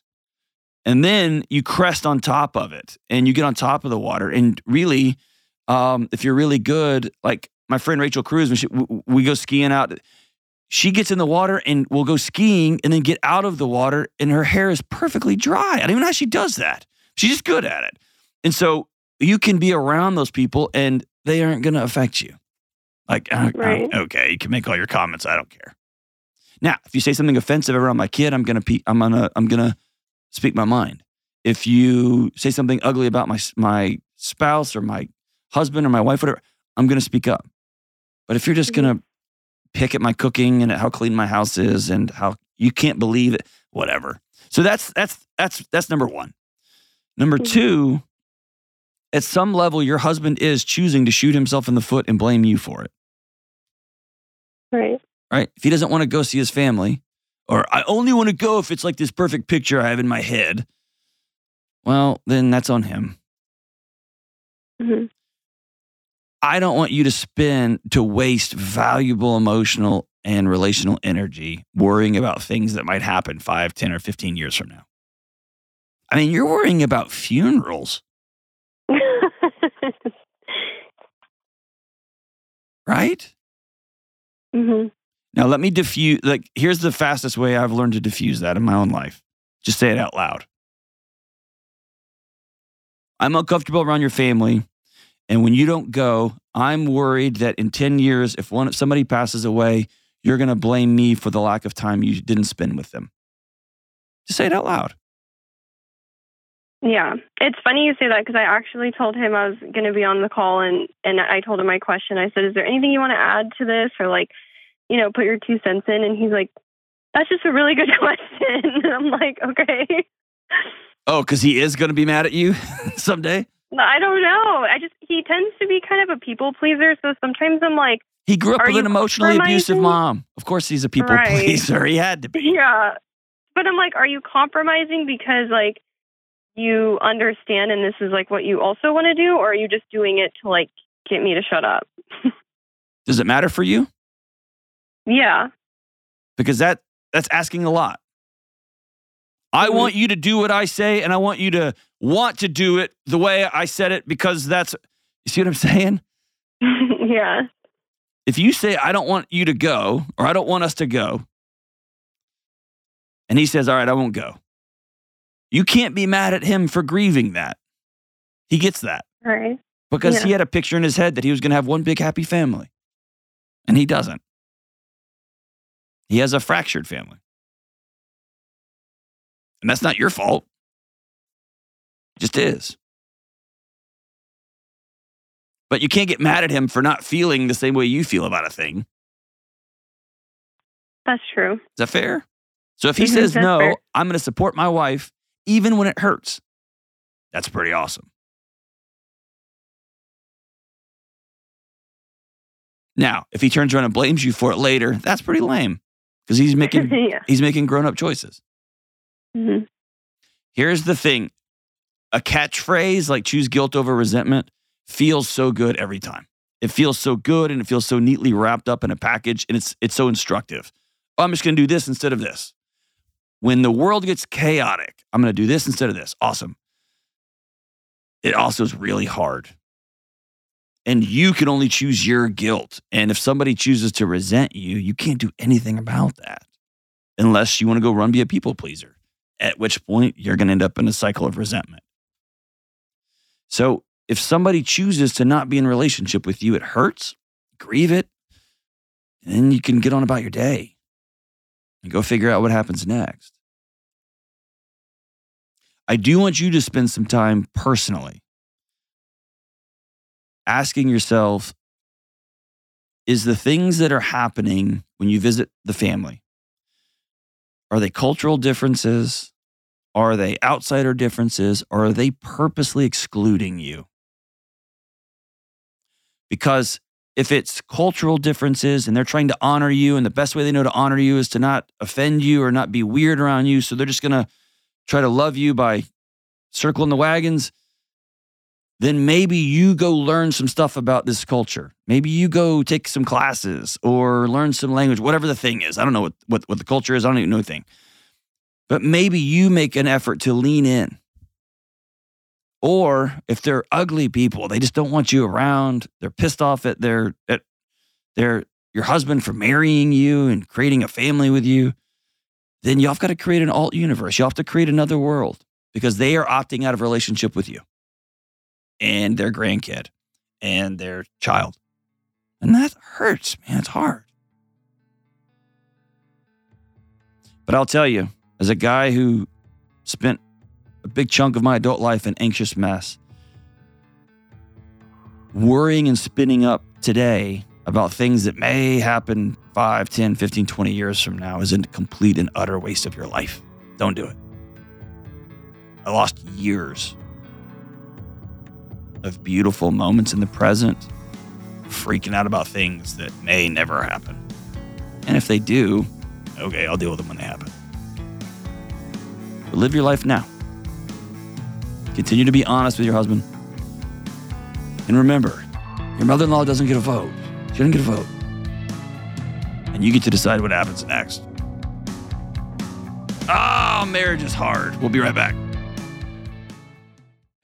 And then you crest on top of it and you get on top of the water. And really, um, if you're really good, like my friend Rachel Cruz, when she, we go skiing out, she gets in the water and we'll go skiing and then get out of the water and her hair is perfectly dry. I don't even know how she does that. She's just good at it. And so you can be around those people and they aren't going to affect you. Like, uh, uh, Right. okay, you can make all your comments. I don't care. Now, if you say something offensive around my kid, I'm gonna pe- I'm gonna I'm gonna speak my mind. If you say something ugly about my my spouse or my husband or my wife, whatever, I'm gonna speak up. But if you're just Mhm. gonna pick at my cooking and how clean my house is and how you can't believe it, whatever. So that's that's that's that's number one. Number Mhm. two, at some level, your husband is choosing to shoot himself in the foot and blame you for it Right. right? If he doesn't want to go see his family, or I only want to go if it's like this perfect picture I have in my head, well, then that's on him. Mhm. I don't want you to spend, to waste valuable emotional and relational energy worrying about things that might happen 5, 10, or 15 years from now. I mean, you're worrying about funerals, right? <laughs> hmm Now let me diffuse. Like, here's the fastest way I've learned to diffuse that in my own life. Just say it out loud. I'm uncomfortable around your family, and when you don't go, I'm worried that in 10 years, if one somebody passes away, you're going to blame me for the lack of time you didn't spend with them. Just say it out loud. Yeah, it's funny you say that because I actually told him I was going to be on the call, and and I told him my question. I said, "Is there anything you want to add to this, or like, you know, put your two cents in?" And he's like, "That's just a really good <laughs> question." and I'm like, "Okay." Oh, because he is going to be mad at you <laughs> someday? I don't know. I just he tends to be kind of a people pleaser, so sometimes I'm like, He grew up with an emotionally abusive mom. Of course, he's a people Right. pleaser. <laughs> He had to be. yeah. But I'm like, are you compromising because like you understand and this is like what you also want to do, or are you just doing it to like get me to shut up? <laughs> Does it matter for you? Yeah. because that that's asking a lot. I Mhm. want you to do what I say, and I want you to want to do it the way I said it because that's. You see what I'm saying? <laughs> yeah. If you say I don't want you to go, or I don't want us to go, and he says, "All right, I won't go," you can't be mad at him for grieving that. He gets that Right. because Yeah. he had a picture in his head that he was going to have one big happy family, and he doesn't. He has a fractured family. And that's not your fault. It just is. But you can't get mad at him for not feeling the same way you feel about a thing. That's true. Is that fair? So if he Mhm, says no, fair. I'm going to support my wife even when it hurts. That's pretty awesome. Now, if he turns around and blames you for it later, that's pretty lame because he's making <laughs> yeah. he's making grown-up choices. Hmm Here's the thing a catchphrase like choose guilt over resentment feels so good every time. It feels so good and it feels so neatly wrapped up in a package and it's it's so instructive. Oh, I'm just going to do this instead of this. When the world gets chaotic, I'm going to do this instead of this. Awesome. It also is really hard. And you can only choose your guilt. And if somebody chooses to resent you, you can't do anything about that unless you want to go run be a people pleaser at which point you're going to end up in a cycle of resentment. So if somebody chooses to not be in relationship with you, it hurts, grieve it, and then you can get on about your day and go figure out what happens next. I do want you to spend some time personally asking yourself is the things that are happening when you visit the family are they cultural differences? Are they outsider differences? Or are they purposely excluding you? Because if it's cultural differences and they're trying to honor you, and the best way they know to honor you is to not offend you or not be weird around you, so they're just going to try to love you by circling the wagons, then maybe you go learn some stuff about this culture. Maybe you go take some classes or learn some language, whatever the thing is. I don't know what, what, what the culture is. I don't even know a thing. But maybe you make an effort to lean in. Or if they're ugly people, they just don't want you around. They're pissed off at their at their your husband for marrying you and creating a family with you. Then y'all have got to create an alt universe. Y'all have to create another world because they are opting out of relationship with you and their grandkid and their child. And that hurts, man. It's hard. But I'll tell you, as a guy who spent a big chunk of my adult life in anxious mess, worrying and spinning up today about things that may happen 5, 10, 15, 20 years from now is a complete and utter waste of your life. Don't do it. I lost years of beautiful moments in the present, freaking out about things that may never happen. And if they do, okay, I'll deal with them when they happen. But live your life now. Continue to be honest with your husband. And remember, your mother in law doesn't get a vote. She doesn't get a vote. And you get to decide what happens next. Oh, marriage is hard. We'll be right back.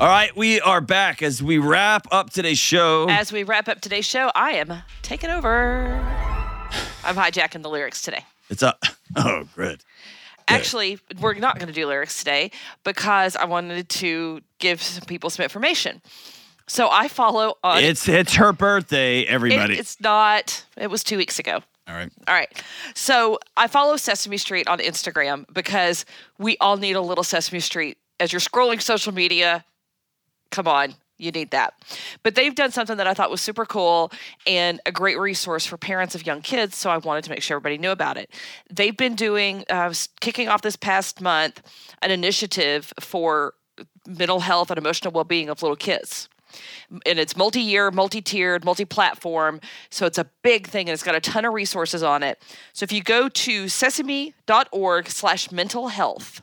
All right, we are back as we wrap up today's show. As we wrap up today's show, I am taking over. I'm hijacking the lyrics today. It's a <laughs> oh, good. Good. Actually, we're not going to do lyrics today because I wanted to give some people some information. So I follow on. It's it's her birthday, it- everybody. it's not. It was two weeks ago. All right. All right. So I follow Sesame Street on Instagram because we all need a little Sesame Street. As you're scrolling social media, come on, you need that. But they've done something that I thought was super cool and a great resource for parents of young kids. So I wanted to make sure everybody knew about it. They've been doing, uh, kicking off this past month, an initiative for mental health and emotional well being of little kids and it's multi-year, multi-tiered, multi-platform. So it's a big thing, and it's got a ton of resources on it. So if you go to sesame.org/slash mental health,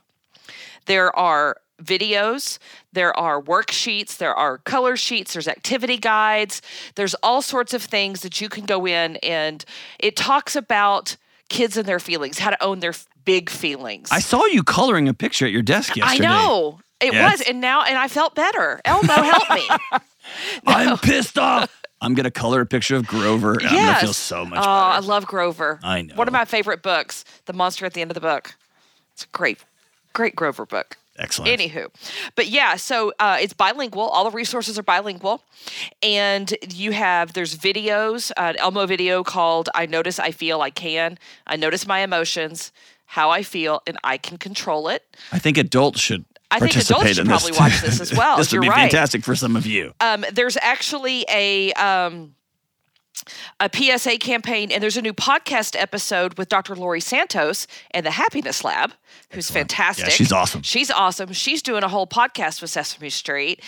there are videos, there are worksheets, there are color sheets, there's activity guides, there's all sorts of things that you can go in, and it talks about kids and their feelings, how to own their big feelings. I saw you coloring a picture at your desk yesterday. I know. It Yes. was, and now, and I felt better. Elmo, help me. <laughs> I'm pissed off. I'm gonna color a picture of Grover. And I'm gonna feel so much Oh, I love Grover. I know. One of my favorite books, The Monster at the End of the Book. It's a great, great Grover book. Excellent. Anywho, but yeah, so uh, it's bilingual. All the resources are bilingual, and you have there's videos, an Elmo video called "I Notice, I Feel, I Can." I notice my emotions, how I feel, and I can control it. I think adults should. I think adults should this. probably watch this as well. <laughs> this would You're be right. fantastic for some of you. Um, there's actually a um, a PSA campaign, and there's a new podcast episode with Dr. Laurie Santos and the Happiness Lab, who's fantastic. Yeah, she's awesome. She's awesome. She's doing a whole podcast with Sesame Street,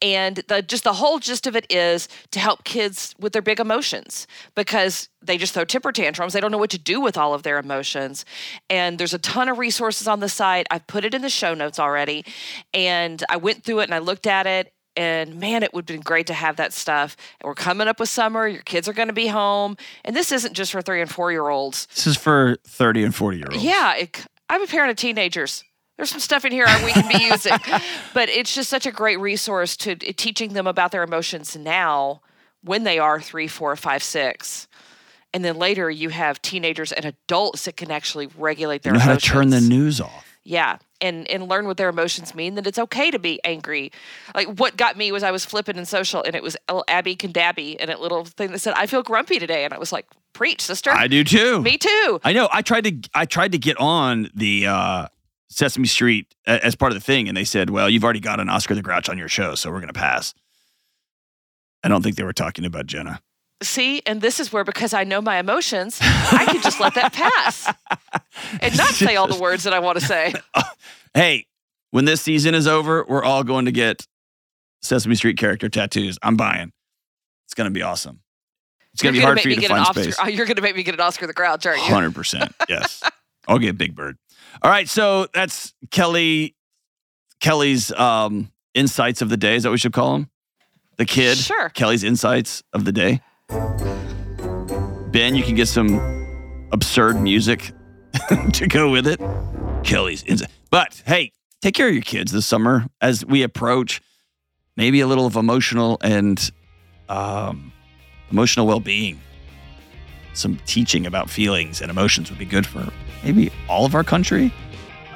and the just the whole gist of it is to help kids with their big emotions because they just throw temper tantrums. They don't know what to do with all of their emotions, and there's a ton of resources on the site. I've put it in the show notes already, and I went through it and I looked at it. And man, it would have been great to have that stuff. And we're coming up with summer. Your kids are going to be home. And this isn't just for three and four year olds. This is for 30 and 40 year olds. Yeah, it, I'm a parent of teenagers. There's some stuff in here we can be <laughs> using, but it's just such a great resource to uh, teaching them about their emotions now when they are three, four, five, six. And then later you have teenagers and adults that can actually regulate You their know how to emotions. turn the news off. Yeah. And and learn what their emotions mean, that it's okay to be angry. Like what got me was I was flipping in social and it was Abby Cadabby and a little thing that said, I feel grumpy today. And I was like, Preach, sister. I do too. me too. I know. I tried to. I tried to get on the uh, Sesame Street as part of the thing, and they said, "Well, you've already got an Oscar the Grouch on your show, so we're going to pass." I don't think they were talking about Jenna. See, and this is where because I know my emotions, I can just let that pass <laughs> and not say all the words that I want to say. <laughs> Hey, when this season is over, we're all going to get Sesame Street character tattoos. I'm buying. It's going to be awesome. It's going to be hard for you to find Oscar. space. oh, <laughs> You're going to make me get an Oscar the Grouch, aren't you? Hundred percent. Yes. I'll get Big Bird. All right. So that's Kelly. Kelly's um, insights of the day. Is that what we should call him? The kid. Sure. Kelly's insights of the day. Ben, you can get some absurd music <laughs> to go with it. Kelly's insight. But hey, take care of your kids this summer as we approach maybe a little of emotional and um, emotional well-being some teaching about feelings and emotions would be good for maybe all of our country.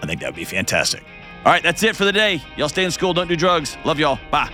I think that would be fantastic. All right, that's it for the day. Y'all stay in school, don't do drugs. Love y'all. Bye.